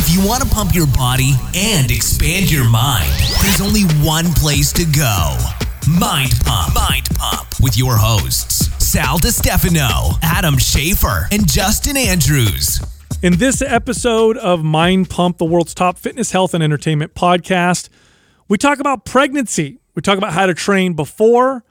If you want to pump your body and expand your mind, there's only one place to go Mind Pump. Mind Pump with your hosts, Sal Stefano, Adam Schafer, and Justin Andrews. In this episode of Mind Pump, the world's top fitness, health, and entertainment podcast, we talk about pregnancy. We talk about how to train before,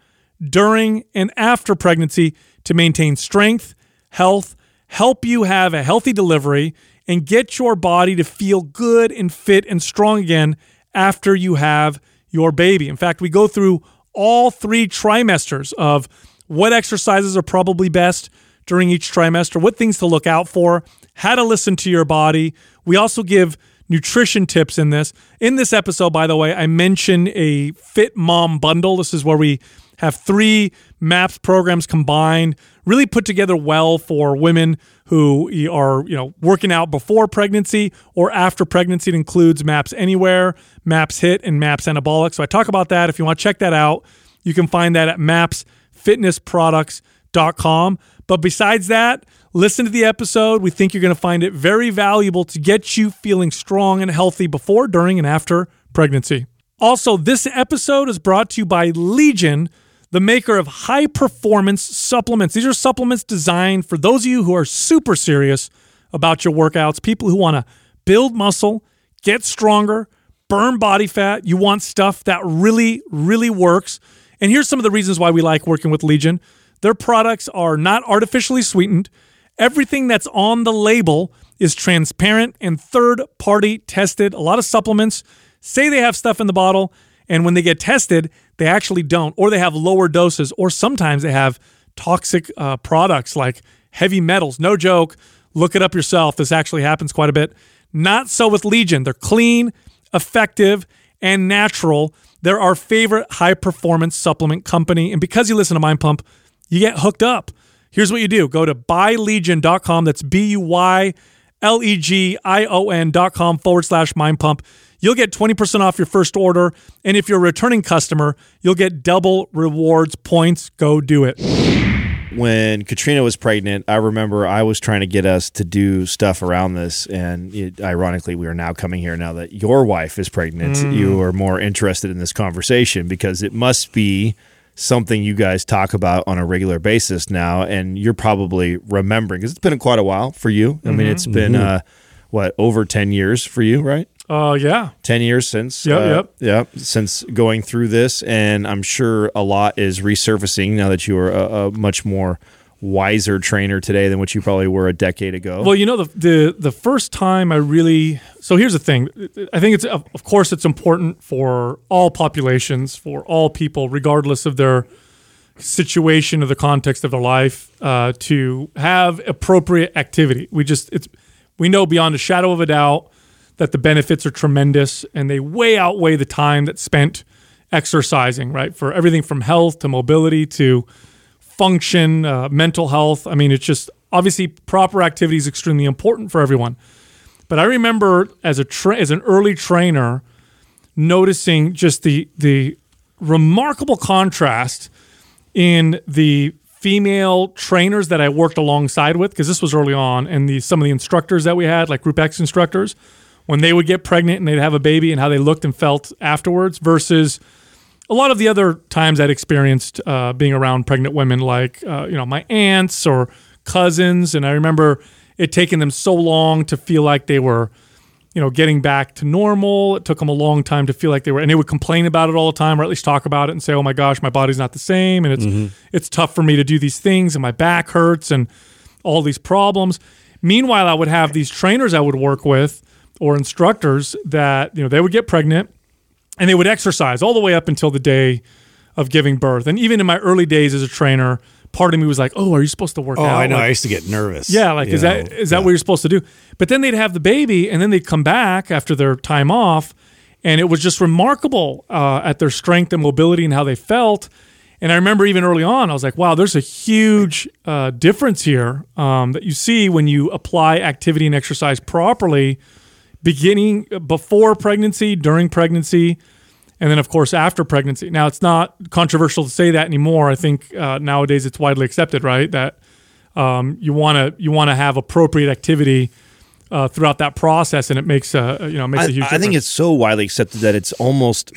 during, and after pregnancy to maintain strength, health, help you have a healthy delivery, and get your body to feel good and fit and strong again after you have your baby. In fact, we go through all three trimesters of what exercises are probably best during each trimester, what things to look out for, how to listen to your body. We also give nutrition tips in this. In this episode, by the way, I mention a Fit Mom bundle. This is where we have three MAPS programs combined, really put together well for women who are, you know, working out before pregnancy or after pregnancy. It includes MAPS Anywhere, MAPS HIIT, and MAPS Anabolic. So I talk about that. If you want to check that out, you can find that at mapsfitnessproducts.com. But besides that, listen to the episode. We think you're going to find it very valuable to get you feeling strong and healthy before, during, and after pregnancy. Also, this episode is brought to you by Legion the maker of high performance supplements. These are supplements designed for those of you who are super serious about your workouts, people who want to build muscle, get stronger, burn body fat. You want stuff that really, really works. And here's some of the reasons why we like working with Legion their products are not artificially sweetened, everything that's on the label is transparent and third party tested. A lot of supplements say they have stuff in the bottle, and when they get tested, they actually don't, or they have lower doses, or sometimes they have toxic uh, products like heavy metals. No joke. Look it up yourself. This actually happens quite a bit. Not so with Legion. They're clean, effective, and natural. They're our favorite high performance supplement company. And because you listen to Mind Pump, you get hooked up. Here's what you do go to buylegion.com. That's B U Y L E G I O N.com forward slash mind pump you'll get 20% off your first order. And if you're a returning customer, you'll get double rewards points. Go do it. When Katrina was pregnant, I remember I was trying to get us to do stuff around this. And it, ironically, we are now coming here now that your wife is pregnant. Mm. You are more interested in this conversation because it must be something you guys talk about on a regular basis now. And you're probably remembering because it's been quite a while for you. I mm-hmm. mean, it's been, mm-hmm. uh, what, over 10 years for you, right? Uh, yeah. 10 years since. Yep, uh, yep. Yep. Since going through this. And I'm sure a lot is resurfacing now that you are a, a, much more wiser trainer today than what you probably were a decade ago. Well, you know, the, the, the first time I really. So here's the thing I think it's, of course, it's important for all populations, for all people, regardless of their situation or the context of their life, uh, to have appropriate activity. We just, it's, we know beyond a shadow of a doubt that the benefits are tremendous and they way outweigh the time that's spent exercising, right? For everything from health to mobility to function, uh, mental health. I mean, it's just obviously proper activity is extremely important for everyone. But I remember as a tra- as an early trainer noticing just the the remarkable contrast in the female trainers that I worked alongside with because this was early on and the some of the instructors that we had like group X instructors when they would get pregnant and they'd have a baby and how they looked and felt afterwards versus a lot of the other times I'd experienced uh, being around pregnant women, like uh, you know my aunts or cousins, and I remember it taking them so long to feel like they were, you know, getting back to normal. It took them a long time to feel like they were, and they would complain about it all the time, or at least talk about it and say, "Oh my gosh, my body's not the same, and it's mm-hmm. it's tough for me to do these things, and my back hurts, and all these problems." Meanwhile, I would have these trainers I would work with or instructors that you know they would get pregnant and they would exercise all the way up until the day of giving birth. And even in my early days as a trainer, part of me was like, "Oh, are you supposed to work oh, out?" Oh, I know. Like, I used to get nervous. Yeah, like is know? that is that yeah. what you're supposed to do? But then they'd have the baby, and then they'd come back after their time off, and it was just remarkable uh, at their strength and mobility and how they felt. And I remember even early on, I was like, "Wow, there's a huge uh, difference here um, that you see when you apply activity and exercise properly." Beginning before pregnancy, during pregnancy, and then of course after pregnancy. Now it's not controversial to say that anymore. I think uh, nowadays it's widely accepted, right? That um, you want to you want to have appropriate activity uh, throughout that process, and it makes a you know makes I, a huge. Difference. I think it's so widely accepted that it's almost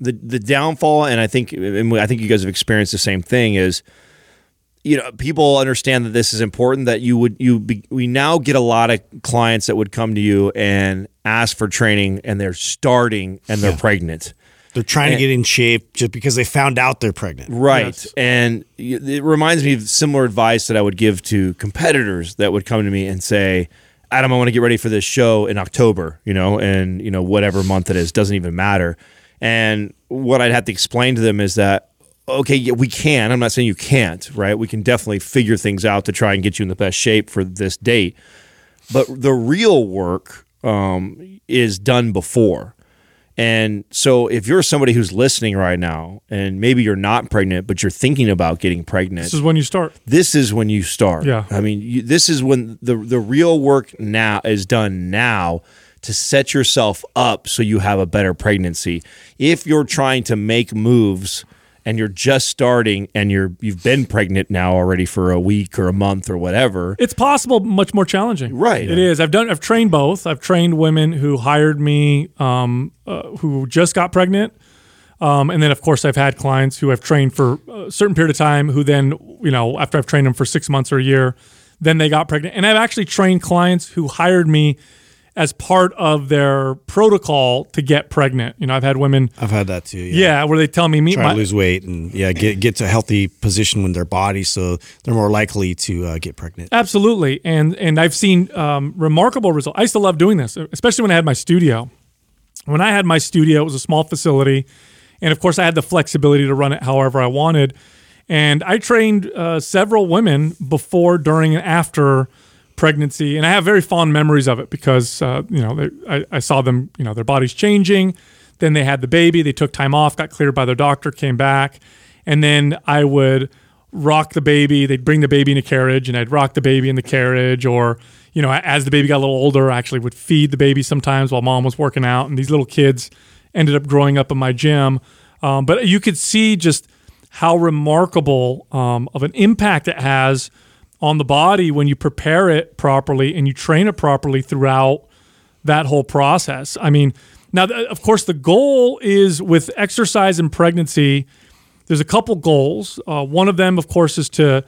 the the downfall, and I think and I think you guys have experienced the same thing. Is you know people understand that this is important that you would you be, we now get a lot of clients that would come to you and ask for training and they're starting and they're pregnant They're trying to get in shape just because they found out they're pregnant. right Yes. and it reminds me of similar advice that i would give to competitors that would come to me and say adam i want to get ready for this show in october you know and you know whatever month it is doesn't even matter and what i'd have to explain to them is that okay yeah, we can i'm not saying you can't right we can definitely figure things out to try and get you in the best shape for this date but the real work um, is done before. And so, if you're somebody who's listening right now, and maybe you're not pregnant, but you're thinking about getting pregnant, this is when you start. this is when you start. Yeah. I mean, you, this is when the the real work now is done now to set yourself up so you have a better pregnancy. If you're trying to make moves and you're just starting and you're you've been pregnant now already for a week or a month or whatever, It's possible, much more challenging. Right. It is. I've done. I've trained both. I've trained women who hired me, um, uh, who just got pregnant, um, and then of course I've had clients who I've trained for a certain period of time, who then you know after I've trained them for six months or a year, then they got pregnant. And I've actually trained clients who hired me as part of their protocol to get pregnant. You know, I've had women, I've had that too. Yeah. yeah, where they tell me meet Try my to lose weight and yeah, get get to a healthy position with their body, so they're more likely to uh, get pregnant. Absolutely, and and I've seen um, remarkable results. I used to love doing this, especially when I had my studio. When I had my studio, it was a small facility, and of course, I had the flexibility to run it however I wanted. And I trained uh, several women before, during, and after pregnancy, and I have very fond memories of it because uh, you know they, I, I saw them, you know, their bodies changing. Then they had the baby. They took time off, got cleared by their doctor, came back, and then I would rock the baby. They'd bring the baby in a carriage, and I'd rock the baby in the carriage. Or, you know, as the baby got a little older, I actually would feed the baby sometimes while mom was working out. And these little kids ended up growing up in my gym. Um, but you could see just how remarkable um, of an impact it has on the body when you prepare it properly and you train it properly throughout that whole process. I mean, now, of course, the goal is with exercise and pregnancy there's a couple goals. Uh, one of them, of course, is to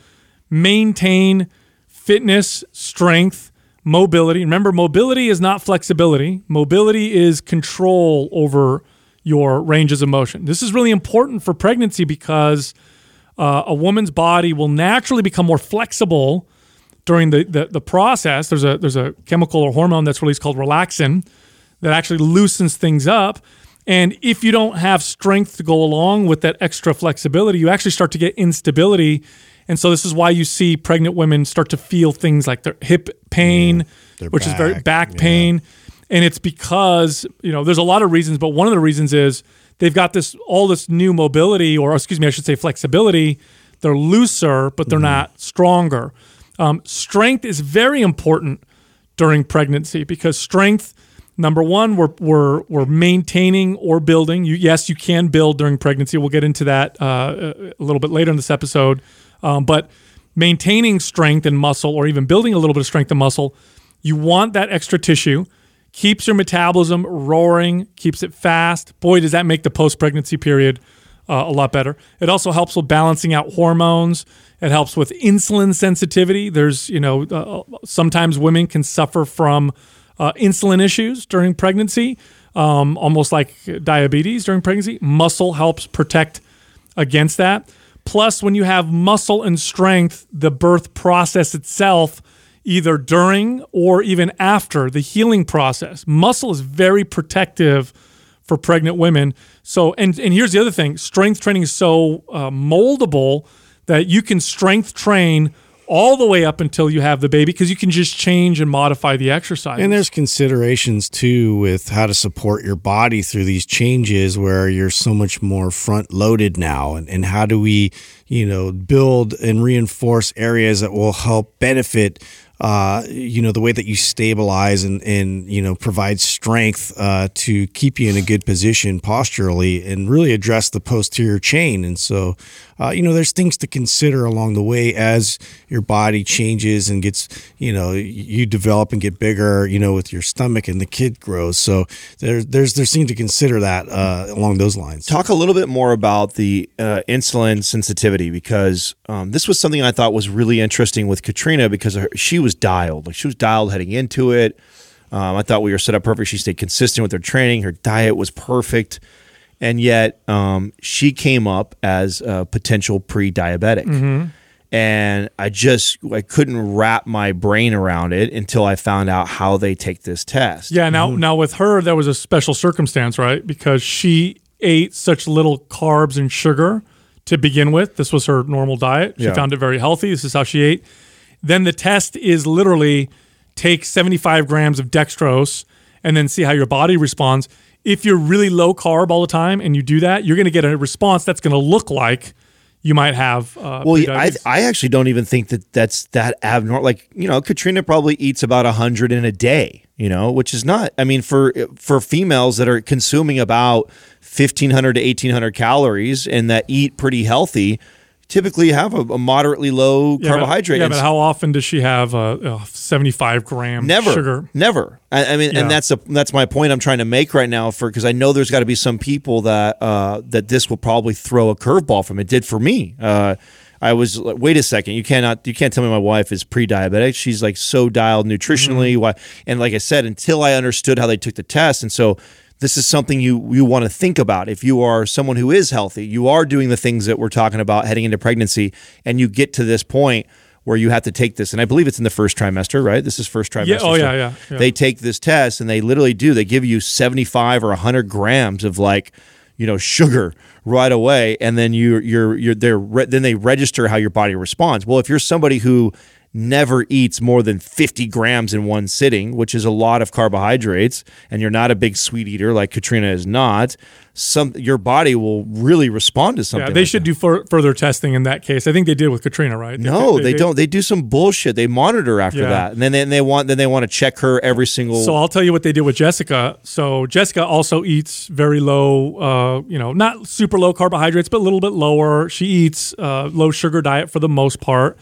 maintain fitness, strength, mobility. Remember, mobility is not flexibility, mobility is control over your ranges of motion. This is really important for pregnancy because uh, a woman's body will naturally become more flexible during the, the, the process. There's a, there's a chemical or hormone that's released called relaxin that actually loosens things up. And if you don't have strength to go along with that extra flexibility, you actually start to get instability. And so this is why you see pregnant women start to feel things like their hip pain, their which is very back, back yeah. pain. And it's because, you know, there's a lot of reasons, but one of the reasons is they've got this all this new mobility, or excuse me, I should say flexibility. They're looser, but they're not stronger. Um, strength is very important during pregnancy because strength number one we're, we're, we're maintaining or building. You yes you can build during pregnancy. We'll get into that uh, a little bit later in this episode. Um, but maintaining strength and muscle or even building a little bit of strength and muscle you want that extra tissue keeps your metabolism roaring keeps it fast. Boy does that make the post-pregnancy period uh, a lot better. It also helps with balancing out hormones. It helps with insulin sensitivity. There's you know uh, sometimes women can suffer from uh, insulin issues during pregnancy um, almost like diabetes during pregnancy. Muscle helps protect against that. Plus when you have muscle and strength the birth process itself either during or even after the healing process. Muscle is very protective for pregnant women. So and, and here's the other thing. Strength training is so uh, moldable that you can strength train all the way up until you have the baby because you can just change and modify the exercise And there's considerations too with how to support your body through these changes where you're so much more front loaded now. And, and how do we, you know, build and reinforce areas that will help benefit uh, you know, the way that you stabilize and, and you know, provide strength uh, to keep you in a good position posturally and really address the posterior chain. And so, uh, you know, there's things to consider along the way as your body changes and gets, you know, you develop and get bigger, you know, with your stomach and the kid grows. So there's, there's, there's things to consider that uh, along those lines. Talk a little bit more about the uh, insulin sensitivity because um, this was something I thought was really interesting with Katrina because her, she was dialed. Like she was dialed heading into it. Um, I thought we were set up perfect. She stayed consistent with her training. Her diet was perfect. And yet um, she came up as a potential pre diabetic. And I just I couldn't wrap my brain around it until I found out how they take this test. Yeah. Now, now with her, that was a special circumstance, right? Because she ate such little carbs and sugar to begin with. This was her normal diet. She Yeah. found it very healthy. This is how she ate. Then the test is literally take 75 grams of dextrose and then see how your body responds. If you're really low carb all the time and you do that, you're going to get a response that's going to look like you might have. Uh, Well, I. I actually don't even think that that's that abnormal. Like you know, Katrina probably eats about a hundred in a day. You know, which is not. I mean, for for females that are consuming about fifteen hundred to eighteen hundred calories and that eat pretty healthy, typically have a, a moderately low Yeah, but- carbohydrate. Yeah, And but how often does she have uh, uh, 75 gram Never, sugar? never. I, I mean, Yeah. and that's a that's my point I'm trying to make right now. For because I know there's got to be some people that uh, that this will probably throw a curveball from. It did for me. Uh, I was like, wait a second, you cannot you can't tell me my wife is pre-diabetic. She's like so dialed nutritionally. Mm-hmm. Why? And like I said, until I understood how they took the test, and so. This is something you you want to think about. If you are someone who is healthy, you are doing the things that we're talking about heading into pregnancy, and you get to this point where you have to take this. And I believe it's in the first trimester, right? This is first oh, trimester. Yeah, oh, yeah, yeah, yeah. They take this test and they literally do. They give you 75 or 100 grams of like, you know, sugar right away. And then you, you're, you're, they're, re- then they register how your body responds. Well, if you're somebody who never eats more than 50 grams in one sitting, which is a lot of carbohydrates, and you're not a big sweet eater like Katrina is not, some your body will really respond to something. Yeah, they like should that. do fur- further testing in that case. I think they did with Katrina, right? No, they, don't. They do some bullshit. They monitor after Yeah. that, and then they, they want then they want to check her every single. So I'll tell you what they did with Jessica. So Jessica also eats very low, uh, you know, not super low carbohydrates, but a little bit lower. She eats uh, low sugar diet for the most part.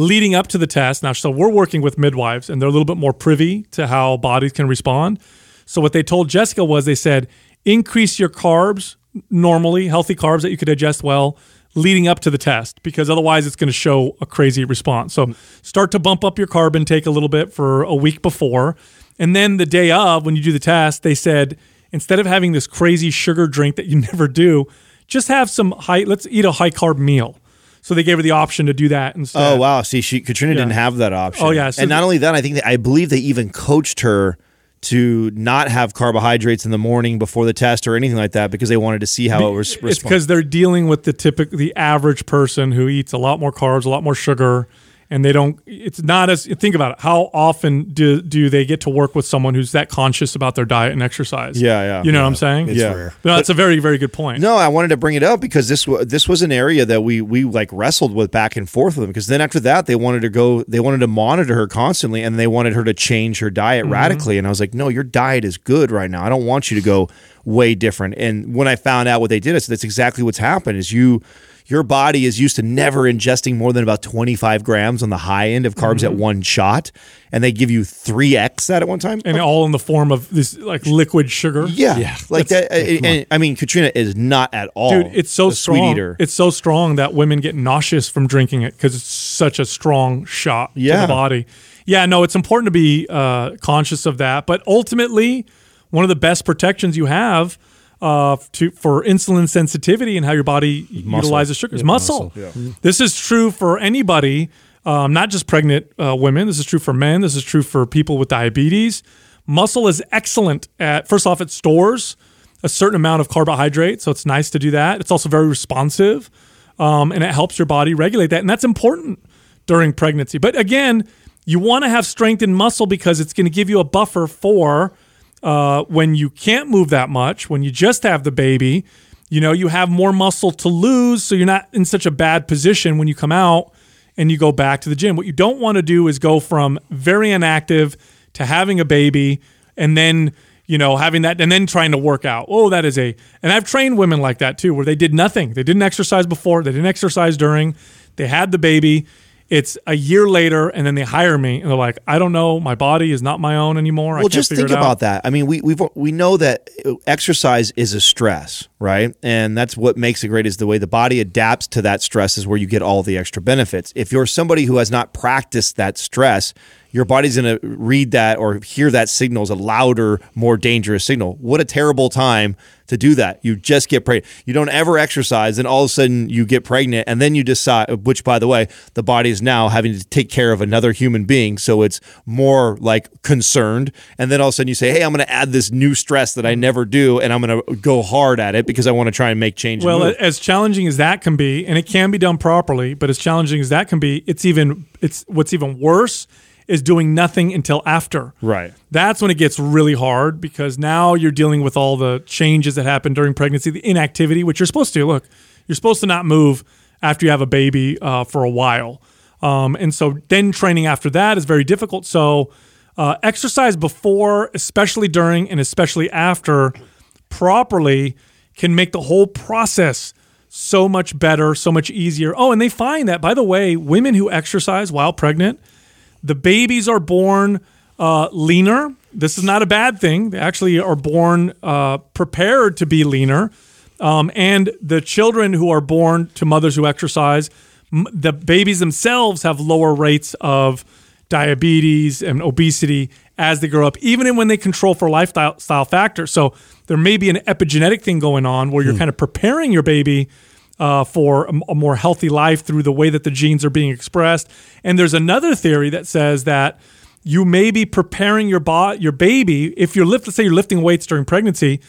Leading up to the test, now, so we're working with midwives, and they're a little bit more privy to how bodies can respond. So what they told Jessica was they said increase your carbs normally, healthy carbs that you could digest well, leading up to the test, because otherwise it's going to show a crazy response. So start to bump up your carb intake a little bit for a week before. And then the day of, when you do the test, they said instead of having this crazy sugar drink that you never do, just have some high, let's eat a high carb meal. So they gave her the option to do that instead. oh wow! See, she Katrina didn't have that option. Oh, yeah, so and not only that, I think I believe they even coached her to not have carbohydrates in the morning before the test or anything like that because they wanted to see how it was. It's because they're dealing with the typical, the average person who eats a lot more carbs, a lot more sugar, and they don't. It's not as think about it. How often do do they get to work with someone who's that conscious about their diet and exercise? Yeah, yeah. You know what I'm saying? It's Yeah. rare. No, that's a very very good point. No, I wanted to bring it up because this wa- this was an area that we we like wrestled with back and forth with them because then after that they wanted to go they wanted to monitor her constantly and they wanted her to change her diet Mm-hmm. radically and I was like no your diet is good right now I don't want you to go way different and when I found out what they did I said that's exactly what's happened is you your body is used to never ingesting more than about 25 grams on the high end of carbs Mm-hmm. at one shot and they give you 3x that at one time and all in the form of this like liquid sugar. yeah, Yeah. like that. And, and, I mean, Katrina is not at all, Dude, it's so strong. Sweet eater. It's so strong that women get nauseous from drinking it because it's such a strong shot to the body. Yeah, no, it's important to be uh, conscious of that. But ultimately, one of the best protections you have uh, to for insulin sensitivity and how your body utilizes sugars, is muscle. This is true for anybody, um, not just pregnant uh, women. This is true for men. This is true for people with diabetes. Muscle is excellent at first off, it stores a certain amount of carbohydrate, so it's nice to do that. It's also very responsive, um, and it helps your body regulate that, and that's important during pregnancy. But again, you want to have strength in muscle because it's going to give you a buffer for uh, when you can't move that much, when you just have the baby. You know, you have more muscle to lose, so you're not in such a bad position when you come out and you go back to the gym. What you don't want to do is go from very inactive to having a baby and then you know having that and then trying to work out. Oh, that is a and I've trained women like that too, where they did nothing. They didn't exercise before. They didn't exercise during. They had the baby. It's a year later, and then they hire me, and they're like, "I don't know, my body is not my own anymore." I Well, just think it out." about that. I mean, we we we know that exercise is a stress, right? And that's what makes it great is the way the body adapts to that stress is where you get all the extra benefits. If you're somebody who has not practiced that stress, your body's going to read that or hear that signal as a louder, more dangerous signal. What a terrible time to do that. You just get pregnant. You don't ever exercise, and all of a sudden you get pregnant, and then you decide, which by the way, the body is now having to take care of another human being. So it's more like concerned. And then all of a sudden you say, hey, I'm going to add this new stress that I never do, and I'm going to go hard at it because I want to try and make change. Well, as challenging as that can be, and it can be done properly, but as challenging as that can be, it's even it's what's even worse is doing nothing until after. Right. That's when it gets really hard because now you're dealing with all the changes that happen during pregnancy, the inactivity, which you're supposed to look. You're supposed to not move after you have a baby uh, for a while, um, and so then training after that is very difficult. So. Uh, exercise before, especially during, and especially after, properly can make the whole process so much better, so much easier. Oh, and they find that, by the way, women who exercise while pregnant, the babies are born uh, leaner. This is not a bad thing. They actually are born uh, prepared to be leaner. Um, and the children who are born to mothers who exercise, m- the babies themselves have lower rates of diabetes and obesity as they grow up, even when they control for lifestyle factors. So there may be an epigenetic thing going on where you're kind of preparing your baby uh, for a, a more healthy life through the way that the genes are being expressed. And there's another theory that says that you may be preparing your bo- your baby if you're lift. Let's say you're lifting weights during pregnancy.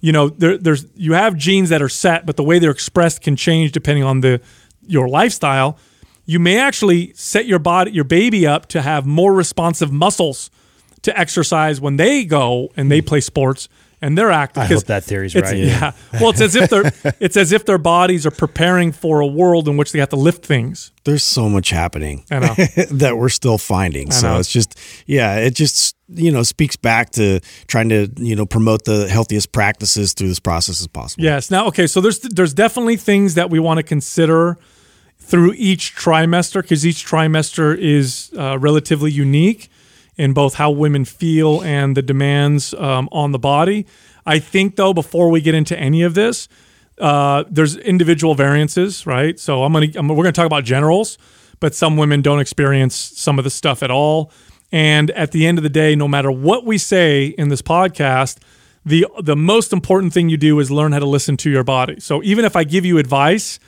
You know, there, there's you have genes that are set, but the way they're expressed can change depending on the your lifestyle. You may actually set your body, your baby up to have more responsive muscles to exercise when they go and they play sports and they're active. I hope that theory's right. Yeah. Well, it's as if they're it's as if their bodies are preparing for a world in which they have to lift things. There's so much happening I know. that we're still finding. So it's just, yeah, it just, you know, speaks back to trying to, you know, promote the healthiest practices through this process as possible. Yes. Now, okay. So there's there's definitely things that we want to consider through each trimester because each trimester is uh, relatively unique in both how women feel and the demands um, on the body. I think though, before we get into any of this, uh, there's individual variances, right? So I'm gonna I'm, we're gonna talk about generals, but some women don't experience some of the stuff at all. And at the end of the day, no matter what we say in this podcast, the the most important thing you do is learn how to listen to your body. So even if I give you advice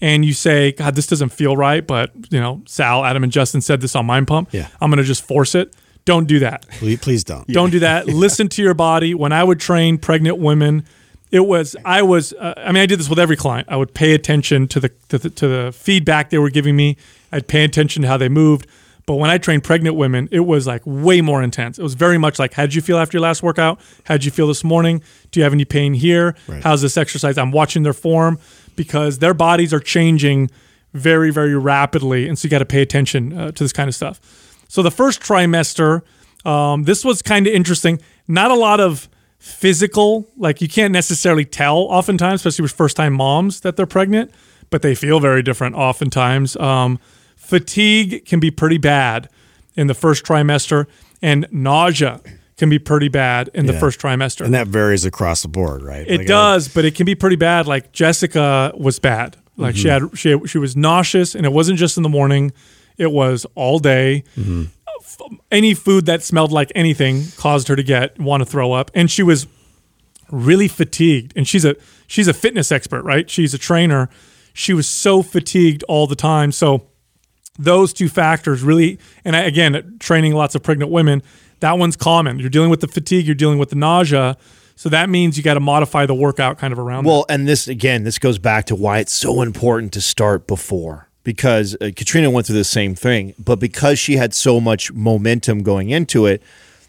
and you say, God, this doesn't feel right, but you know, Sal, Adam, and Justin said this on Mind Pump. Yeah. I'm gonna just force it. Don't do that. Please, please don't. Don't do that. Listen to your body. When I would train pregnant women, it was I was. Uh, I mean, I did this with every client. I would pay attention to the, to the to the feedback they were giving me. I'd pay attention to how they moved. But when I trained pregnant women, it was like way more intense. It was very much like, how did you feel after your last workout? How did you feel this morning? Do you have any pain here? How's this exercise? I'm watching their form because their bodies are changing very, very rapidly. And so you got to pay attention uh, to this kind of stuff. So the first trimester, um, this was kind of interesting. Not a lot of physical, like you can't necessarily tell oftentimes, especially with first time moms that they're pregnant, but they feel very different oftentimes. Um, fatigue can be pretty bad in the first trimester, and nausea can be pretty bad in the first trimester. And that varies across the board, right? It Like, I- does, but it can be pretty bad. Like Jessica was bad. Like she mm-hmm. had she she was nauseous, and it wasn't just in the morning; it was all day. Mm-hmm. F- Any food that smelled like anything caused her to get want to throw up, and she was really fatigued. And she's a she's a fitness expert, right? She's a trainer. She was so fatigued all the time. So those two factors really, and I, again, training lots of pregnant women, that one's common. You're dealing with the fatigue, you're dealing with the nausea. So that means you got to modify the workout kind of around that. Well, and this again, this goes back to why it's so important to start before because uh, Katrina went through the same thing, but because she had so much momentum going into it,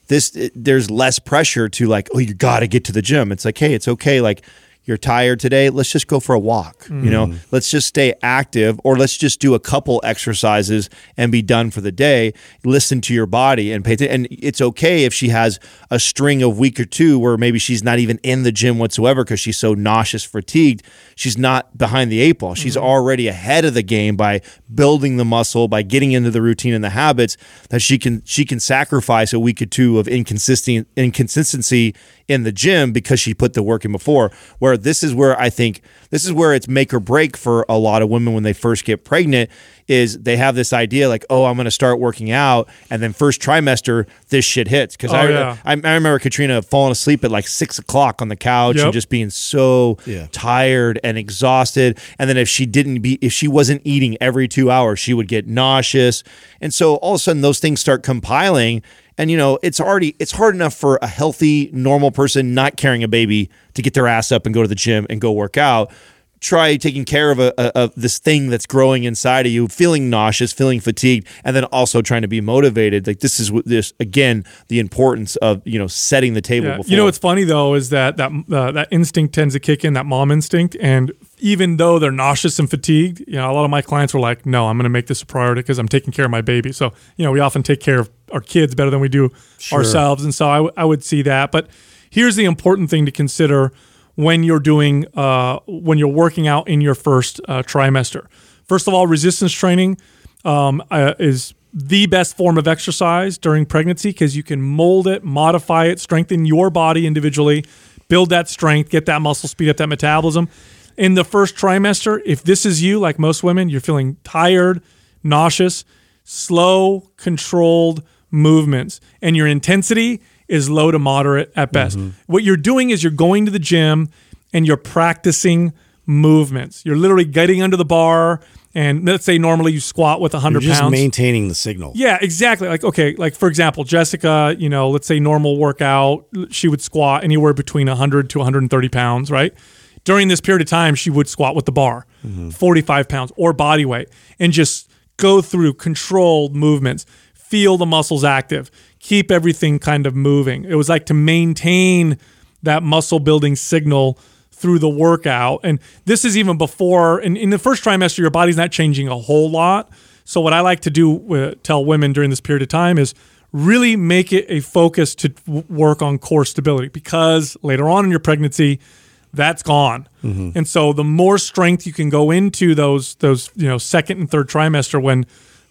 this it, there's less pressure to like, oh, you got to get to the gym. It's like, hey, it's okay. Like you're tired today. Let's just go for a walk. You know, mm. let's just stay active, or let's just do a couple exercises and be done for the day. Listen to your body and pay attention. And it's okay if she has a string of week or two where maybe she's not even in the gym whatsoever because she's so nauseous, fatigued. She's not behind the eight ball. She's mm-hmm. already ahead of the game by building the muscle, by getting into the routine and the habits that she can she can sacrifice a week or two of inconsistent inconsistency in the gym because she put the work in before. Where this is where I think this is where it's make or break for a lot of women when they first get pregnant is they have this idea like, oh, I'm going to start working out, and then first trimester this shit hits because oh, I, Oh, yeah. I I remember Katrina falling asleep at like six o'clock on the couch Yep. and just being so Yeah. tired and exhausted. And then if she didn't be, if she wasn't eating every two hours, she would get nauseous. And so all of a sudden, those things start compiling. And you know, it's already it's hard enough for a healthy, normal person not carrying a baby to get their ass up and go to the gym and go work out. Try taking care of a, a of this thing that's growing inside of you, feeling nauseous, feeling fatigued, and then also trying to be motivated. Like this is what this again, the importance of you know setting the table. Yeah. Before. You know what's funny though is that that uh, that instinct tends to kick in, that mom instinct, and even though they're nauseous and fatigued, you know, a lot of my clients were like, "No, I'm going to make this a priority because I'm taking care of my baby." So you know, we often take care of our kids better than we do ourselves, and so I, w- I would see that. But here's the important thing to consider when you're doing uh, when you're working out in your first uh, trimester. First of all, resistance training um, uh, is the best form of exercise during pregnancy because you can mold it, modify it, strengthen your body individually, build that strength, get that muscle, speed up that metabolism. In the first trimester, if this is you, like most women, you're feeling tired, nauseous, slow, controlled movements, and your intensity is low to moderate at best. Mm-hmm. What you're doing is you're going to the gym and you're practicing movements. You're literally getting under the bar, and let's say normally you squat with 100 You're just pounds. maintaining the signal. Yeah, exactly. Like okay, like for example, Jessica, you know, let's say normal workout, she would squat anywhere between 100 to 130 pounds, right? During this period of time, she would squat with the bar, mm-hmm. 45 pounds or body weight, and just go through controlled movements, feel the muscles active, keep everything kind of moving. It was like to maintain that muscle building signal through the workout. And this is even before, in, in the first trimester, your body's not changing a whole lot. So, what I like to do, uh, tell women during this period of time is really make it a focus to work on core stability because later on in your pregnancy, that's gone. And so the more strength you can go into those those you know second and third trimester when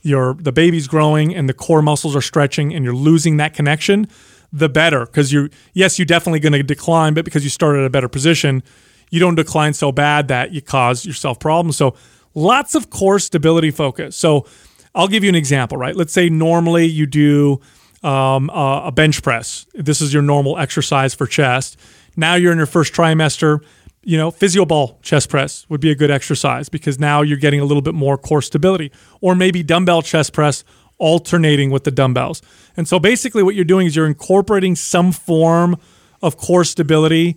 your the baby's growing and the core muscles are stretching and you're losing that connection, the better because you're yes you're definitely going to decline, but because you started at a better position, you don't decline so bad that you cause yourself problems. So lots of core stability focus. So I'll give you an example, right? Let's say normally you do um, a bench press. This is your normal exercise for chest. Now you're in your first trimester. You know, physio ball chest press would be a good exercise because now you're getting a little bit more core stability. Or maybe dumbbell chest press alternating with the dumbbells. And so basically, what you're doing is you're incorporating some form of core stability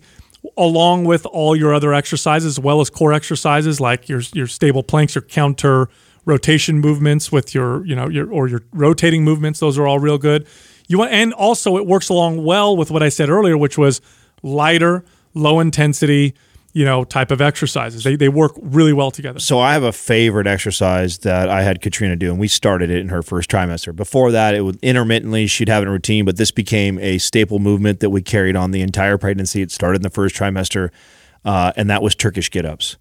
along with all your other exercises, as well as core exercises like your your stable planks, your counter rotation movements with your you know your or your rotating movements. Those are all real good. You want, and also it works along well with what I said earlier, which was lighter, low intensity, you know, type of exercises. They they work really well together. So I have a favorite exercise that I had Katrina do, and we started it in her first trimester. Before that, it would intermittently she'd have it in a routine, but this became a staple movement that we carried on the entire pregnancy. It started in the first trimester, uh, and that was Turkish get-ups.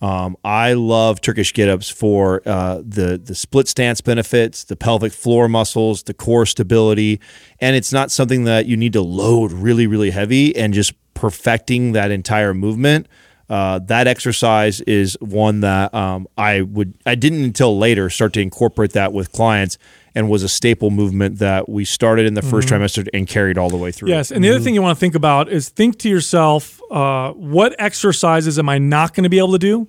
Um, I love Turkish get-ups for uh, the the split stance benefits, the pelvic floor muscles, the core stability, and it's not something that you need to load really really heavy and just perfecting that entire movement. Uh, that exercise is one that um, I would I didn't until later start to incorporate that with clients and was a staple movement that we started in the 1st trimester and carried all the way through. Yes, and the other thing you want to think about is think to yourself, uh, what exercises am I not going to be able to do?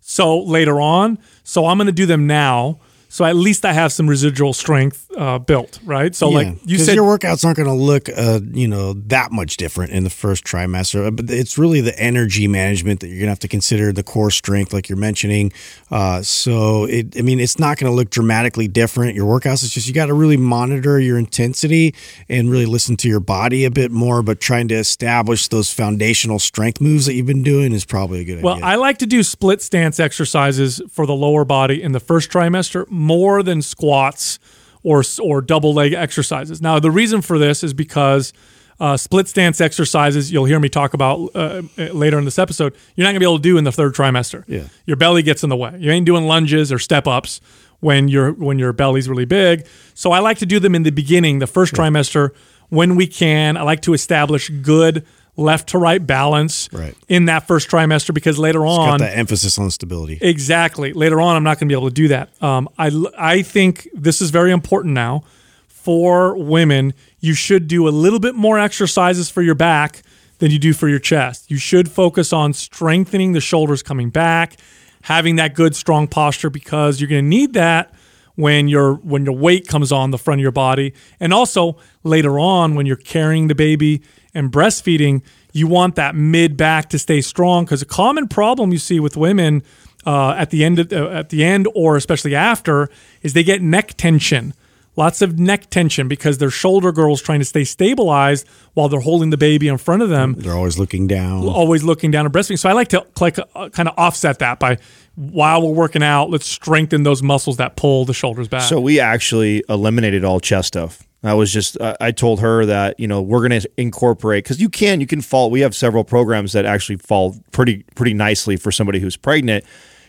So later on, so I'm going to do them now, So at least I have some residual strength uh, built, right? So Yeah, like you said, your workouts aren't going to look, uh, you know, that much different in the first trimester. Uh, But it's really the energy management that you're going to have to consider, the core strength, like you're mentioning. Uh, so it, I mean, it's not going to look dramatically different. Your workouts, it's just you got to really monitor your intensity and really listen to your body a bit more. But trying to establish those foundational strength moves that you've been doing is probably a good Well, idea. I like to do split stance exercises for the lower body in the first trimester more than squats or or double leg exercises. Now, the reason for this is because uh, split stance exercises you'll hear me talk about uh, later in this episode. You're not going to be able to do in the third trimester. Yeah. your belly gets in the way. You ain't doing lunges or step ups when your when your belly's really big. So I like to do them in the beginning, the first trimester, when we can. I like to establish good left to right balance Right. in that first trimester because later Got on that emphasis on stability. exactly. Later on i'm not going to be able to do that. Um, I, I think this is very important now for women. You should do a little bit more exercises for your back than you do for your chest. You should focus on strengthening the shoulders coming back having that good strong posture because you're going to need that when your when your weight comes on the front of your body. And also later on when you're carrying the baby and breastfeeding you want that mid back to stay strong because a common problem you see with women uh, at the end of, uh, at the end or especially after is they get neck tension lots of neck tension because their shoulder girdle's trying to stay stabilized while they're holding the baby in front of them They're always looking down. always looking down and breastfeeding. So I like to like uh, kind of offset that by while we're working out, let's strengthen those muscles that pull the shoulders back. So we actually eliminated all chest stuff. I was just I I told her that you know we're going to incorporate because you can you can fall. We have several programs that actually fall pretty pretty nicely for somebody who's pregnant,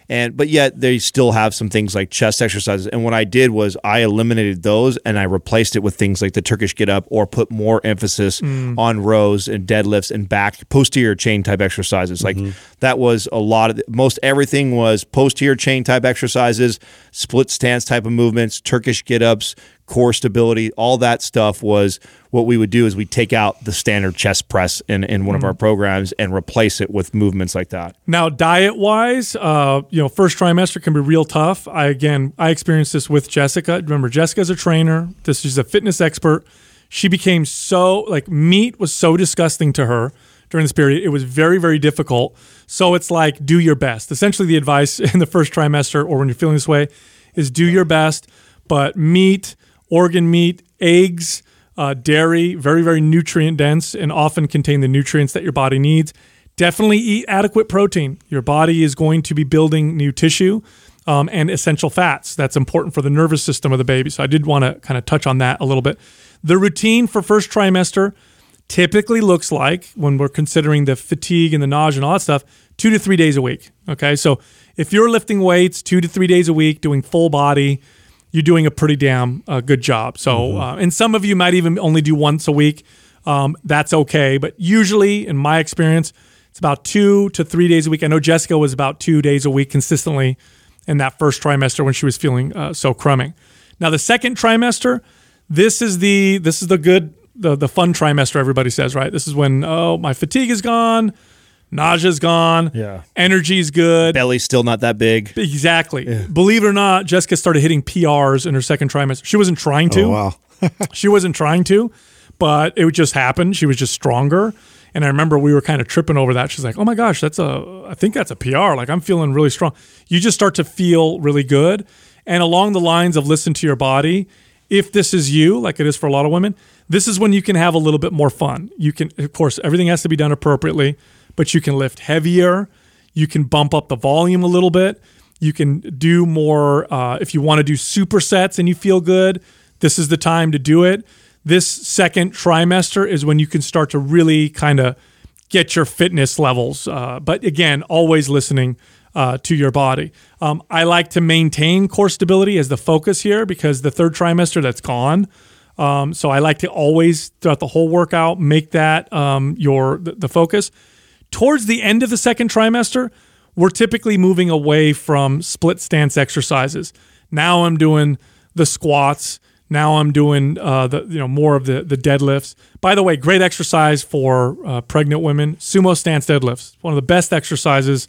and but yet they still have some things like chest exercises. And what I did was I eliminated those and I replaced it with things like the Turkish get up or put more emphasis mm. on rows and deadlifts and back posterior chain type exercises. Like mm-hmm. that was a lot of most everything was posterior chain type exercises, split stance type of movements, Turkish get ups, core stability, all that stuff was what we would do is we take out the standard chest press in, in one of our programs and replace it with movements like that. Now, diet wise, uh, you know, first trimester can be real tough. I again, I experienced this with Jessica. Remember, Jessica's a trainer. This is a fitness expert. She became so like meat was so disgusting to her during this period. It was very, very difficult. So it's like do your best. Essentially, the advice in the first trimester or when you're feeling this way is do your best. But meat, organ meat, eggs, uh, dairy, very, very nutrient dense and often contain the nutrients that your body needs. Definitely eat adequate protein. Your body is going to be building new tissue um, and essential fats. That's important for the nervous system of the baby. So I did want to kind of touch on that a little bit. The routine for first trimester typically looks like when we're considering the fatigue and the nausea and all that stuff, two to three days a week. Okay. So if you're lifting weights two to three days a week, doing full body, you're doing a pretty damn uh, good job. So, uh, and some of you might even only do once a week. Um, that's okay. But usually, in my experience, it's about two to three days a week. I know Jessica was about two days a week consistently in that first trimester when she was feeling uh, so crumbing. Now, the second trimester, this is the this is the good the the fun trimester. Everybody says right. This is when oh my fatigue is gone, nausea's gone, Yeah. energy's good. Belly's still not that big. Exactly. Believe it or not, Jessica started hitting PRs in her second trimester. She wasn't trying to. Oh, wow. She wasn't trying to, but it just happened. She was just stronger. And I remember we were kind of tripping over that. She's like, "Oh my gosh, that's a I think that's a PR. Like I'm feeling really strong." You just start to feel really good. And along the lines of listen to your body, if this is you, like it is for a lot of women, this is when you can have a little bit more fun. You can of course, everything has to be done appropriately, but you can lift heavier. You can bump up the volume a little bit. You can do more uh, if you want to do supersets and you feel good. This is the time to do it. This second trimester is when you can start to really kind of get your fitness levels. Uh, but again, always listening uh, to your body. Um, I like to maintain core stability as the focus here because the third trimester that's gone. Um, so I like to always throughout the whole workout make that um, your the, the focus. Towards the end of the second trimester, we're typically moving away from split stance exercises. Now I'm doing the squats. Now I'm doing uh, the you know more of the the deadlifts. By the way, great exercise for uh, pregnant women. Sumo stance deadlifts, one of the best exercises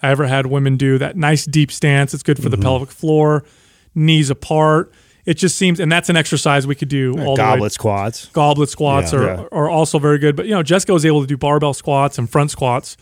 I ever had women do. That nice deep stance. It's good for the pelvic floor. knees apart. It just seems, and that's an exercise we could do all Goblet squats. goblet squats Yeah. are, Yeah. are also very good. But you know, Jessica was able to do barbell squats and front squats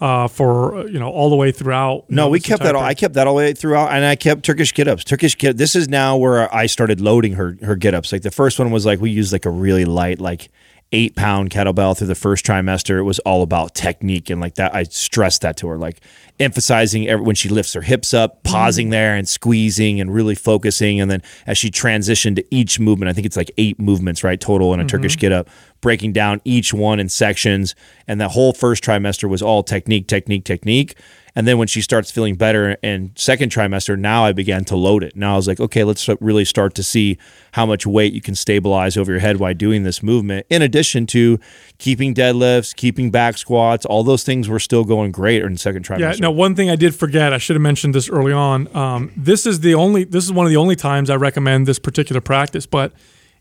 uh, for you know all the way throughout. No, know, we kept that. All, I kept that all the way throughout, and I kept Turkish get ups. Turkish get. This is now where I started loading her her get ups. Like the first one was like we used like a really light like eight pound kettlebell through the first trimester. It was all about technique and like that. I stressed that to her, like emphasizing every, when she lifts her hips up, pausing mm. there and squeezing and really focusing. And then as she transitioned to each movement, I think it's like eight movements right total in a Turkish mm-hmm. get up, breaking down each one in sections. And the whole first trimester was all technique, technique, technique. And then when she starts feeling better in second trimester, now I began to load it. Now I was like, okay, let's really start to see how much weight you can stabilize over your head while doing this movement. In addition to keeping deadlifts, keeping back squats, all those things were still going great in second trimester. Yeah. Now, one thing I did forget, I should have mentioned this early on. Um, this is the only. This is one of the only times I recommend this particular practice. But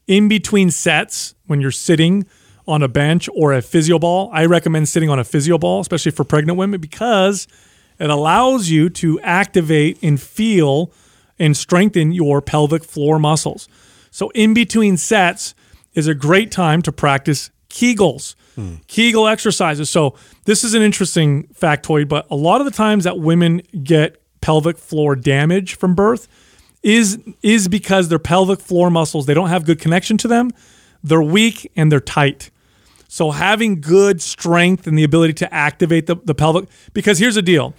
in between sets, when you're sitting on a bench or a physio ball, I recommend sitting on a physio ball, especially for pregnant women, because it allows you to activate and feel and strengthen your pelvic floor muscles. So, in between sets is a great time to practice Kegels, hmm. Kegel exercises. So, this is an interesting factoid, but a lot of the times that women get pelvic floor damage from birth is is because their pelvic floor muscles they don't have good connection to them. They're weak and they're tight. So having good strength and the ability to activate the, the pelvic because here's the deal.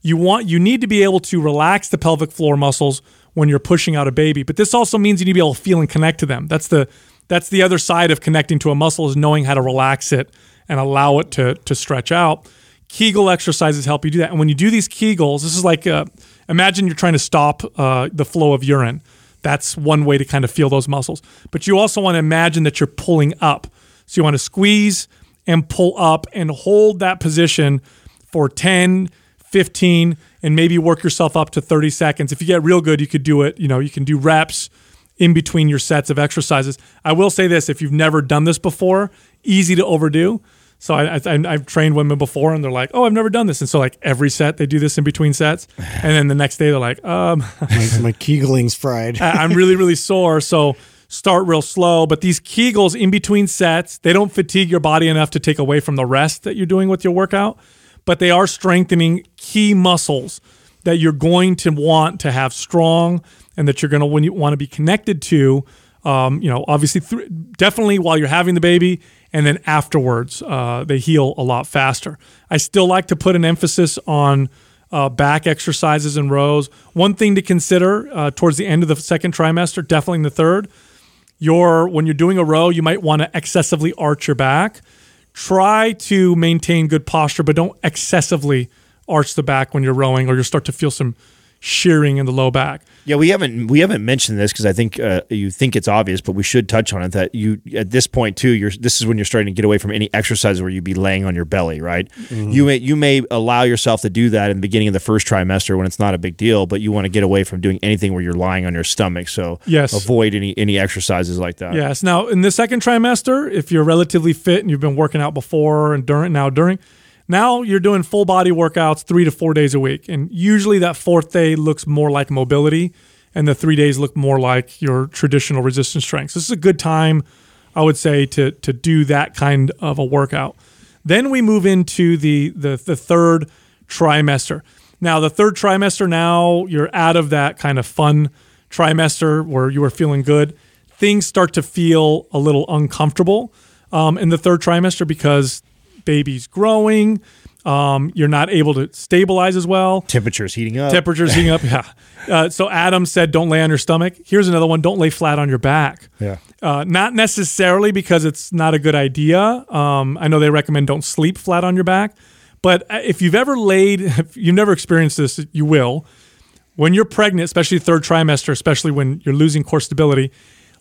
You want you need to be able to relax the pelvic floor muscles when you're pushing out a baby. But this also means you need to be able to feel and connect to them. That's the that's the other side of connecting to a muscle is knowing how to relax it and allow it to to stretch out. Kegel exercises help you do that. And when you do these Kegels, this is like uh, imagine you're trying to stop uh, the flow of urine. That's one way to kind of feel those muscles. But you also want to imagine that you're pulling up. So you want to squeeze and pull up and hold that position for 10, 15, and maybe work yourself up to 30 seconds. If you get real good, you could do it. You know, you can do reps in between your sets of exercises. I will say this if you've never done this before, easy to overdo. So I, I, I've trained women before, and they're like, "Oh, I've never done this," and so like every set they do this in between sets, and then the next day they're like, "Um, My, my Kegeling's fried. I- I'm really, really sore. So start real slow. But these Kegels in between sets, they don't fatigue your body enough to take away from the rest that you're doing with your workout, but they are strengthening key muscles that you're going to want to have strong and that you're going to when you want to be connected to. Um, you know, obviously, th- definitely while you're having the baby, and then afterwards, uh, they heal a lot faster. I still like to put an emphasis on uh, back exercises and rows. One thing to consider uh, towards the end of the second trimester, definitely in the third, your when you're doing a row, you might want to excessively arch your back. Try to maintain good posture, but don't excessively arch the back when you're rowing, or you'll start to feel some shearing in the low back. Yeah, we haven't we haven't mentioned this because I think uh, you think it's obvious, but we should touch on it. That you at this point too, you're this is when you're starting to get away from any exercise where you'd be laying on your belly, right? You may you may allow yourself to do that in the beginning of the first trimester when it's not a big deal, but you want to get away from doing anything where you're lying on your stomach. So Yes. avoid any any exercises like that. Yes. Now, in the second trimester, if you're relatively fit and you've been working out before and during, now during, now you're doing full body workouts three to four days a week. And usually that fourth day looks more like mobility, and the three days look more like your traditional resistance strength. So this is a good time, I would say, to to do that kind of a workout. Then we move into the the, the third trimester. Now, the third trimester, now you're out of that kind of fun trimester where you were feeling good. Things start to feel a little uncomfortable um, in the third trimester because baby's growing. Um, you're not able to stabilize as well. Temperatures heating up. Temperature's heating up. Yeah. Uh, so Adam said, "Don't lay on your stomach." Here's another one: Don't lay flat on your back. yeah. Uh, not necessarily because it's not a good idea. Um, I know they recommend don't sleep flat on your back, but uh, if you've ever laid, if you've never experienced this, you will. When you're pregnant, especially third trimester, especially when you're losing core stability,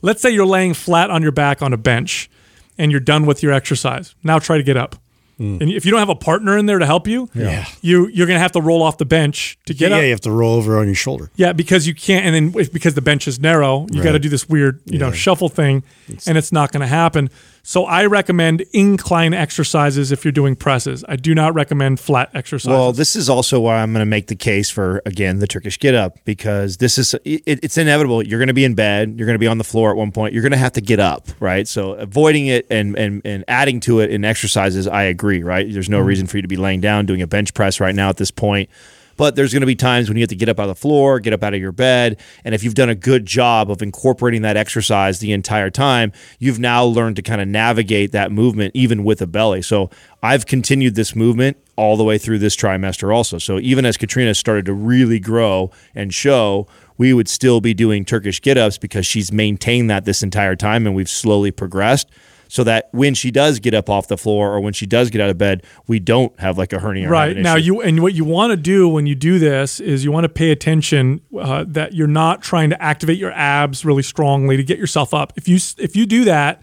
let's say you're laying flat on your back on a bench and you're done with your exercise. Now try to get up. Mm. And if you don't have a partner in there to help you, Yeah. you you're gonna have to roll off the bench to get yeah, up. Yeah, you have to roll over on your shoulder. Yeah, because you can't, and then if, because the bench is narrow, you got to do this weird, you know, shuffle thing, and it's not going to happen. So I recommend incline exercises if you're doing presses. I do not recommend flat exercises. Well, this is also why I'm going to make the case for again the Turkish get up because this is it, it's inevitable. You're going to be in bed. You're going to be on the floor at one point. You're going to have to get up, right? So avoiding it and and and adding to it in exercises, I agree, right? There's no mm-hmm. reason for you to be laying down doing a bench press right now at this point. But there's going to be times when you have to get up out of the floor, get up out of your bed. And if you've done a good job of incorporating that exercise the entire time, you've now learned to kind of navigate that movement even with a belly. So I've continued this movement all the way through this trimester also. So even as Katrina started to really grow and show, we would still be doing Turkish get ups because she's maintained that this entire time and we've slowly progressed so that when she does get up off the floor or when she does get out of bed, we don't have like a hernia. Right now, you and what you want to do when you do this is you want to pay attention uh, that you're not trying to activate your abs really strongly to get yourself up. If you if you do that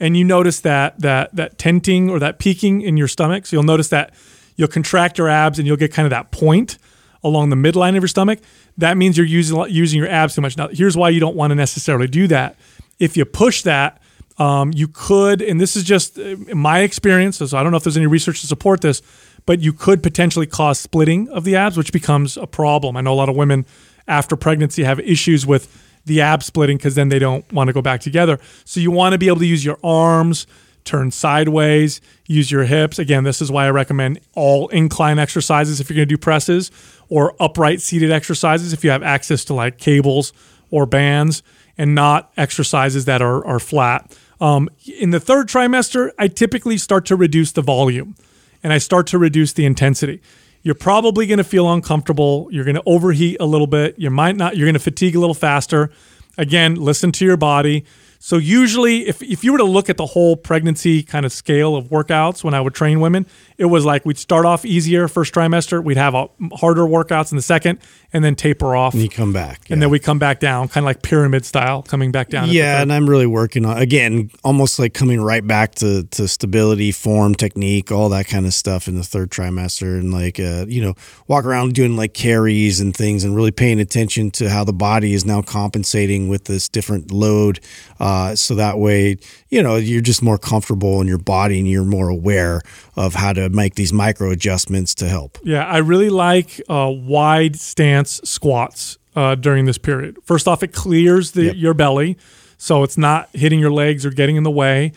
and you notice that that that tenting or that peaking in your stomach, so you'll notice that you'll contract your abs and you'll get kind of that point along the midline of your stomach. That means you're using using your abs too much. Now, here's why you don't want to necessarily do that. If you push that um, you could, and this is just uh, my experience, so I don't know if there's any research to support this, but you could potentially cause splitting of the abs, which becomes a problem. I know a lot of women after pregnancy have issues with the ab splitting because then they don't want to go back together. So you want to be able to use your arms, turn sideways, use your hips. Again, this is why I recommend all incline exercises if you're going to do presses or upright seated exercises if you have access to like cables or bands and not exercises that are, are flat. Um, in the third trimester, I typically start to reduce the volume and I start to reduce the intensity. You're probably going to feel uncomfortable. You're going to overheat a little bit. You might not. You're going to fatigue a little faster. Again, listen to your body. So usually, if if you were to look at the whole pregnancy kind of scale of workouts when I would train women, it was like we'd start off easier first trimester, we'd have a, harder workouts in the second, and then taper off. And you come back, yeah. and then we come back down, kind of like pyramid style, coming back down. Yeah, and I'm really working on again, almost like coming right back to to stability, form, technique, all that kind of stuff in the third trimester, and like uh, you know, walk around doing like carries and things, and really paying attention to how the body is now compensating with this different load. Uh, so that way, you know, you're just more comfortable in your body and you're more aware of how to make these micro adjustments to help. Yeah, I really like uh, wide stance squats uh, during this period. First off, it clears the, yep. your belly, so it's not hitting your legs or getting in the way.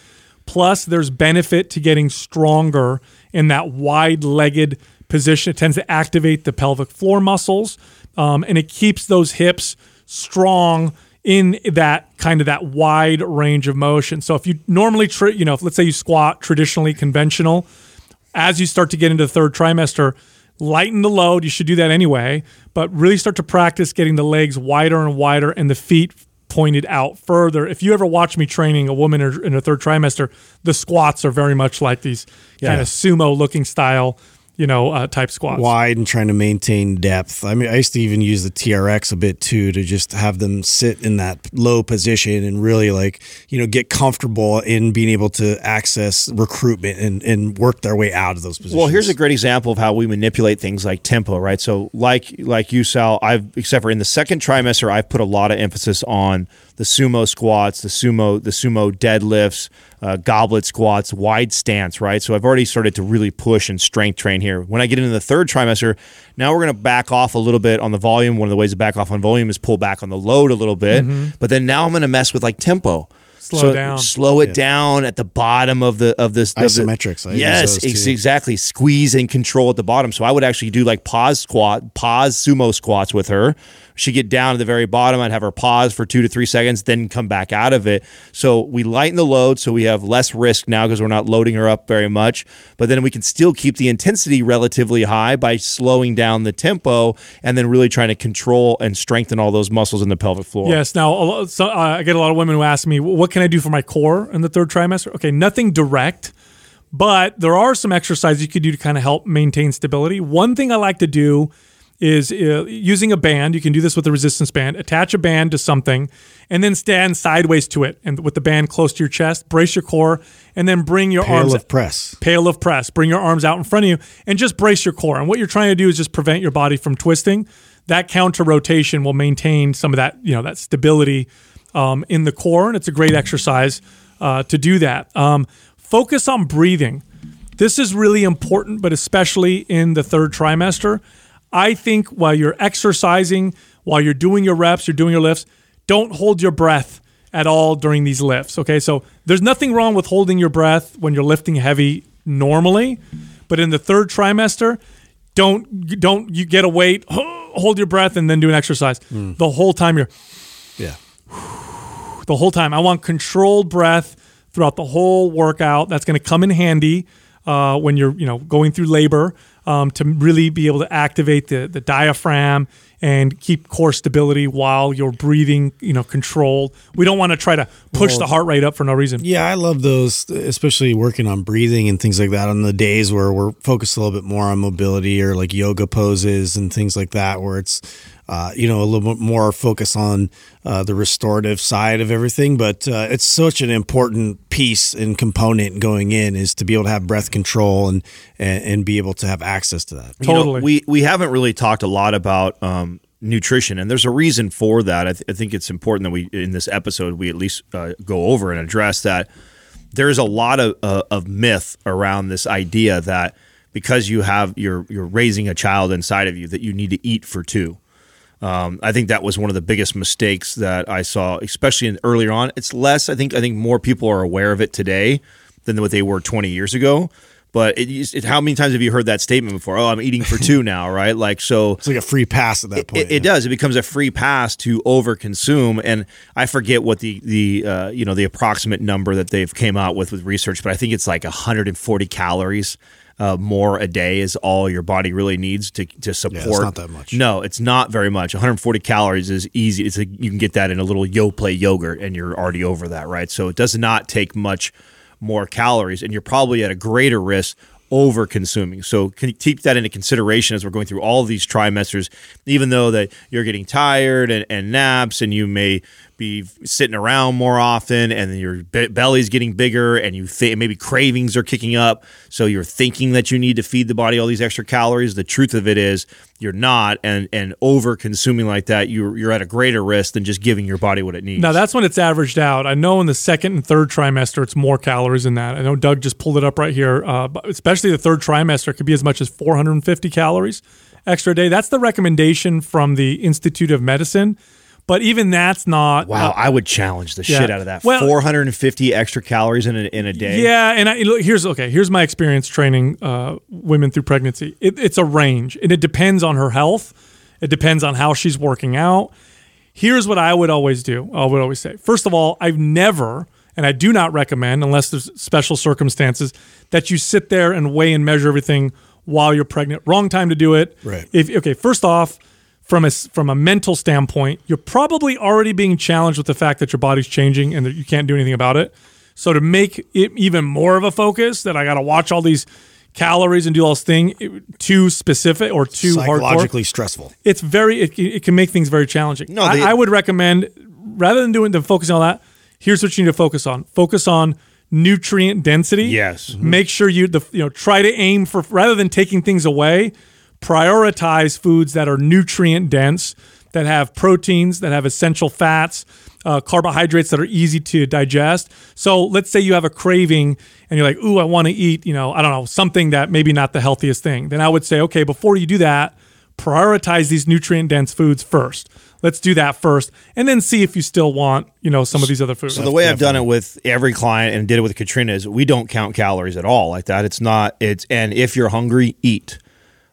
Plus, there's benefit to getting stronger in that wide legged position. It tends to activate the pelvic floor muscles um, and it keeps those hips strong in that kind of that wide range of motion. So if you normally, tra- you know, if, let's say you squat traditionally conventional, as you start to get into the third trimester, lighten the load. You should do that anyway, but really start to practice getting the legs wider and wider and the feet pointed out further. If you ever watch me training a woman in her third trimester, the squats are very much like these yeah. kind of sumo looking style you know, uh, type squats. Wide and trying to maintain depth. I mean, I used to even use the TRX a bit too to just have them sit in that low position and really like, you know, get comfortable in being able to access recruitment and, and work their way out of those positions. Well, here's a great example of how we manipulate things like tempo, right? So like like you, Sal, I've except for in the second trimester, I've put a lot of emphasis on the sumo squats, the sumo the sumo deadlifts, uh, goblet squats, wide stance, right? So I've already started to really push and strength train here. When I get into the third trimester, now we're going to back off a little bit on the volume. One of the ways to back off on volume is pull back on the load a little bit. Mm-hmm. But then now I'm going to mess with like tempo slow so down. Slow it yeah. down at the bottom of the of this isometrics. Of the, yes, ex- exactly. Squeeze and control at the bottom. So I would actually do like pause squat, pause sumo squats with her. She'd get down to the very bottom. I'd have her pause for two to three seconds, then come back out of it. So we lighten the load, so we have less risk now because we're not loading her up very much. But then we can still keep the intensity relatively high by slowing down the tempo and then really trying to control and strengthen all those muscles in the pelvic floor. Yes. Now, so, uh, I get a lot of women who ask me, "What can I do for my core in the third trimester?" Okay, nothing direct. But there are some exercises you could do to kind of help maintain stability. One thing I like to do is uh, using a band. You can do this with a resistance band. Attach a band to something and then stand sideways to it and with the band close to your chest. Brace your core and then bring your pail arms. Pallof press. Pallof press. Bring your arms out in front of you and just brace your core. And what you're trying to do is just prevent your body from twisting. That counter rotation will maintain some of that, you know, that stability um, in the core. And it's a great exercise uh, to do that. Um, focus on breathing. This is really important, but especially in the third trimester. I think while you're exercising, while you're doing your reps, you're doing your lifts, don't hold your breath at all during these lifts. Okay, so there's nothing wrong with holding your breath when you're lifting heavy normally, but in the third trimester, don't don't you get a weight, hold your breath, and then do an exercise. The whole time you're Yeah. the whole time. I want controlled breath throughout the whole workout. That's going to come in handy uh, when you're you know going through labor um, to really be able to activate the the diaphragm and keep core stability while you're breathing you know controlled. We don't want to try to push the heart rate up for no reason. Yeah, I love those, especially working on breathing and things like that on the days where we're focused a little bit more on mobility or like yoga poses and things like that, where it's, uh, you know, a little bit more focus on uh, the restorative side of everything. But uh, it's such an important piece and component going in is to be able to have breath control and, and, and be able to have access to that. You know, Totally. we we haven't really talked a lot about um, nutrition, and there's a reason for that. I, th- I think it's important that we in this episode we at least uh, go over and address that. There's a lot of uh, of myth around this idea that because you have you're you're raising a child inside of you that you need to eat for two. Um, I think that was one of the biggest mistakes that I saw, especially in, earlier on. It's less. I think. I think more people are aware of it today than what they were 20 years ago. But it, it, how many times have you heard that statement before? Oh, I'm eating for two now, right? Like so. It's like a free pass at that point. It, it does. It becomes a free pass to overconsume, and I forget what the the uh, you know the approximate number that they've came out with with research, but I think it's like 140 calories uh, more a day is all your body really needs to to support. Yeah, not that much. No, it's not very much. 140 calories is easy. It's a, you can get that in a little Yoplait yogurt, and you're already over that, right? So it does not take much more calories, and you're probably at a greater risk over consuming. So can keep that into consideration as we're going through all these trimesters, even though that you're getting tired and, and naps and you may be sitting around more often and your be- belly's getting bigger and you think maybe cravings are kicking up. So you're thinking that you need to feed the body all these extra calories. The truth of it is you're not. And, and over consuming like that, you're, you're at a greater risk than just giving your body what it needs. Now that's when it's averaged out. I know in the second and third trimester, it's more calories than that. I know Doug just pulled it up right here. Uh, especially the third trimester, it could be as much as 450 calories extra day. That's the recommendation from the Institute of Medicine. But even that's not. Wow, uh, I would challenge the yeah. shit out of that. Well- 450 extra calories in a, in a day. Yeah, and I, look, here's okay. Here's my experience training uh, women through pregnancy. It, it's a range, and it depends on her health. It depends on how she's working out. Here's what I would always do. I would always say. First of all, I've never, and I do not recommend, unless there's special circumstances, that you sit there and weigh and measure everything while you're pregnant. Wrong time to do it. Right. If okay, first off, from a from a mental standpoint, you're probably already being challenged with the fact that your body's changing and that you can't do anything about it. So to make it even more of a focus, that I got to watch all these calories and do all this thing it- too specific or too hardcore Psychologically stressful. it's very it, it can make things very challenging. No, I, I would recommend rather than doing the focusing on that. Here's what you need to focus on: focus on nutrient density. Yes. Mm-hmm. Make sure you the you know try to aim for rather than taking things away, prioritize foods that are nutrient dense, that have proteins, that have essential fats. Uh, carbohydrates that are easy to digest. So let's say you have a craving and you're like, "Ooh, I want to eat," you know, I don't know, something that maybe not the healthiest thing. Then I would say, okay, before you do that, prioritize these nutrient dense foods first. Let's do that first, and then see if you still want, you know, some of these other foods. So the way I've done it with every client and did it with Katrina is we don't count calories at all like that. It's not it's and if you're hungry, eat.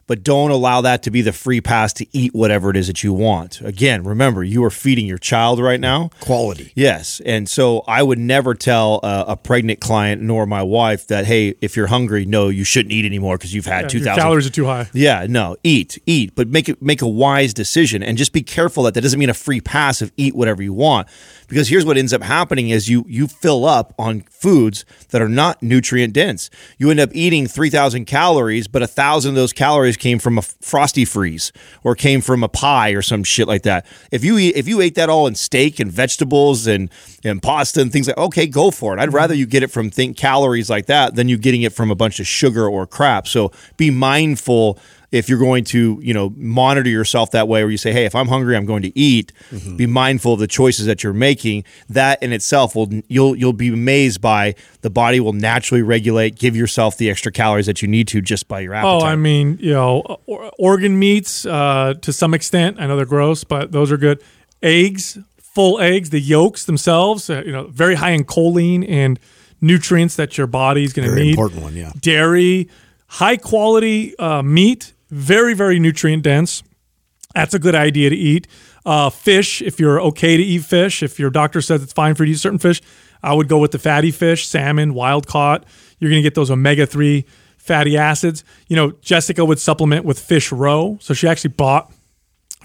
But don't allow that to be the free pass to eat whatever it is that you want. Again, remember, you are feeding your child right now. Quality. Yes, and so I would never tell a, a pregnant client nor my wife that hey, if you're hungry, no, you shouldn't eat anymore because you've had two Your thousand calories are too high. yeah, no, eat, eat, but make it make a wise decision and just be careful that that doesn't mean a free pass of eat whatever you want. Because here's what ends up happening is you you fill up on foods that are not nutrient dense. You end up eating 3000 calories, but a 1000 of those calories came from a frosty freeze or came from a pie or some shit like that. If you eat if you ate that all in steak and vegetables and and pasta and things like okay, go for it. I'd rather you get it from think calories like that than you getting it from a bunch of sugar or crap. So be mindful if you're going to, you know, monitor yourself that way, where you say, "Hey, if I'm hungry, I'm going to eat," be mindful of the choices that you're making. That in itself will you'll you'll be amazed by the body will naturally regulate, give yourself the extra calories that you need to just by your appetite. Oh, I mean, you know, organ meats uh, to some extent. I know they're gross, but those are good. Eggs, full eggs, the yolks themselves, uh, you know, very high in choline and nutrients that your body's going to need. important one, yeah. Dairy, high quality uh, meat, very very nutrient dense. That's a good idea to eat. Uh, fish, if you're okay to eat fish, if your doctor says it's fine for you to eat certain fish, I would go with the fatty fish, salmon, wild caught. You're going to get those omega 3 fatty acids. You know, Jessica would supplement with fish roe. So she actually bought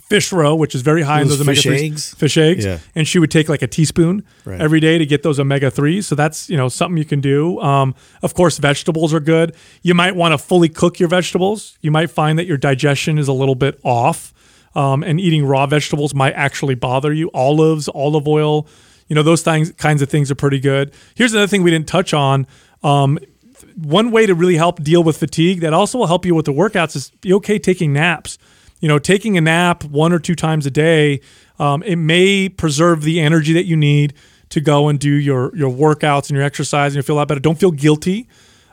fish roe, which is very high in Those those omega fish 3s. eggs? Fish eggs. Yeah. And she would take like a teaspoon Right. every day to get those omega 3s. So that's, you know, something you can do. Um, of course, vegetables are good. You might want to fully cook your vegetables. You might find that your digestion is a little bit off. Um, and eating raw vegetables might actually bother you. Olives, olive oil, you know, those things, kinds of things are pretty good. Here's another thing we didn't touch on. Um, one way to really help deal with fatigue that also will help you with the workouts is be okay taking naps. You know, taking a nap one or two times a day, um, it may preserve the energy that you need to go and do your your workouts and your exercise, and you feel a lot better. Don't feel guilty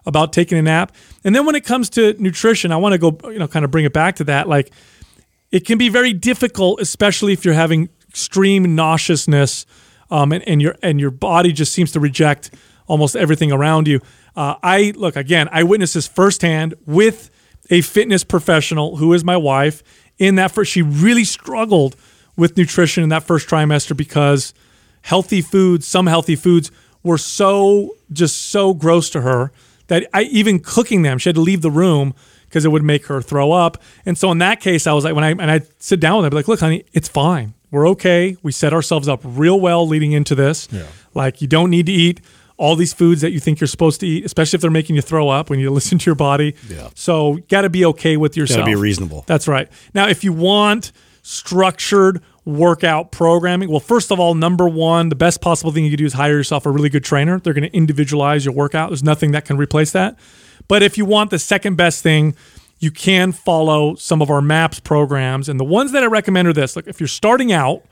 about taking a nap. And then when it comes to nutrition, I want to go, you know, kind of bring it back to that. Like, it can be very difficult, especially if you're having extreme nauseousness, um, and, and your and your body just seems to reject almost everything around you. Uh, I look again. I witnessed this firsthand with a fitness professional who is my wife. In that first, she really struggled with nutrition in that first trimester because healthy foods, some healthy foods, were so just so gross to her that I even cooking them, she had to leave the room because it would make her throw up. And so in that case, I was like, when I and I sit down with her, I'd be like, look, honey, it's fine. We're okay. We set ourselves up real well leading into this. Like you don't need to eat all these foods that you think you're supposed to eat, especially if they're making you throw up when you listen to your body. Yeah. So you got to be okay with yourself. Got to be reasonable. That's right. Now, if you want structured workout programming, well, first of all, number one, the best possible thing you can do is hire yourself a really good trainer. They're going to individualize your workout. There's nothing that can replace that. But if you want the second best thing, you can follow some of our MAPS programs. And the ones that I recommend are this. Like if you're starting out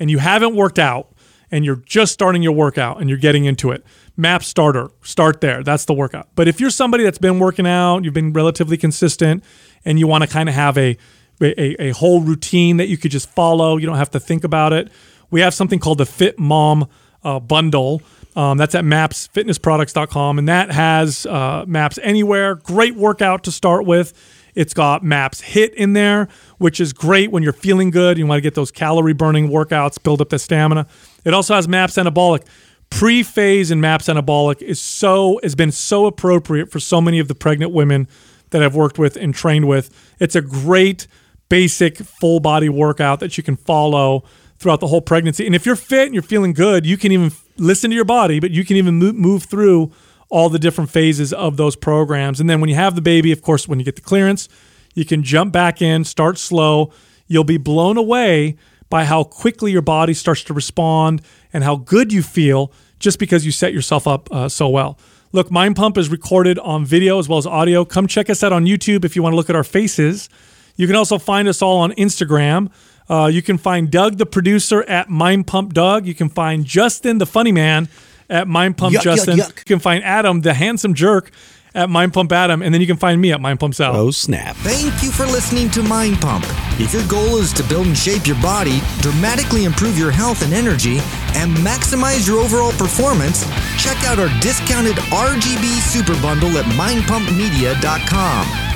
and you haven't worked out and you're just starting your workout and you're getting into it, MAPS starter, start there. That's the workout. But if you're somebody that's been working out, you've been relatively consistent, and you want to kind of have a, a a whole routine that you could just follow, you don't have to think about it. We have something called the Fit Mom uh, bundle. Um, that's at mapsfitnessproducts.com, and that has uh, Maps Anywhere. Great workout to start with. It's got Maps HIIT in there, which is great when you're feeling good. You want to get those calorie burning workouts, build up the stamina. It also has Maps Anabolic. Pre-phase in Maps Anabolic is so has been so appropriate for so many of the pregnant women that I've worked with and trained with. It's a great basic full body workout that you can follow throughout the whole pregnancy. And if you're fit and you're feeling good, you can even listen to your body, but you can even move through all the different phases of those programs. And then when you have the baby, of course, when you get the clearance, you can jump back in, start slow. You'll be blown away by how quickly your body starts to respond and how good you feel just because you set yourself up uh, so well. Look, Mind Pump is recorded on video as well as audio. Come check us out on YouTube if you want to look at our faces. You can also find us all on Instagram. Uh, you can find Doug, the producer, at Mind Pump Doug. You can find Justin, the funny man, at Mind Pump Yuck, yuck, Justin. yuck. You can find Adam, the handsome jerk, at Mind Pump Adam. And then you can find me at Mind Pump Sal. Oh, snap. Thank you for listening to Mind Pump. If your goal is to build and shape your body, dramatically improve your health and energy, and maximize your overall performance, check out our discounted RGB Super Bundle at mindpumpmedia.com.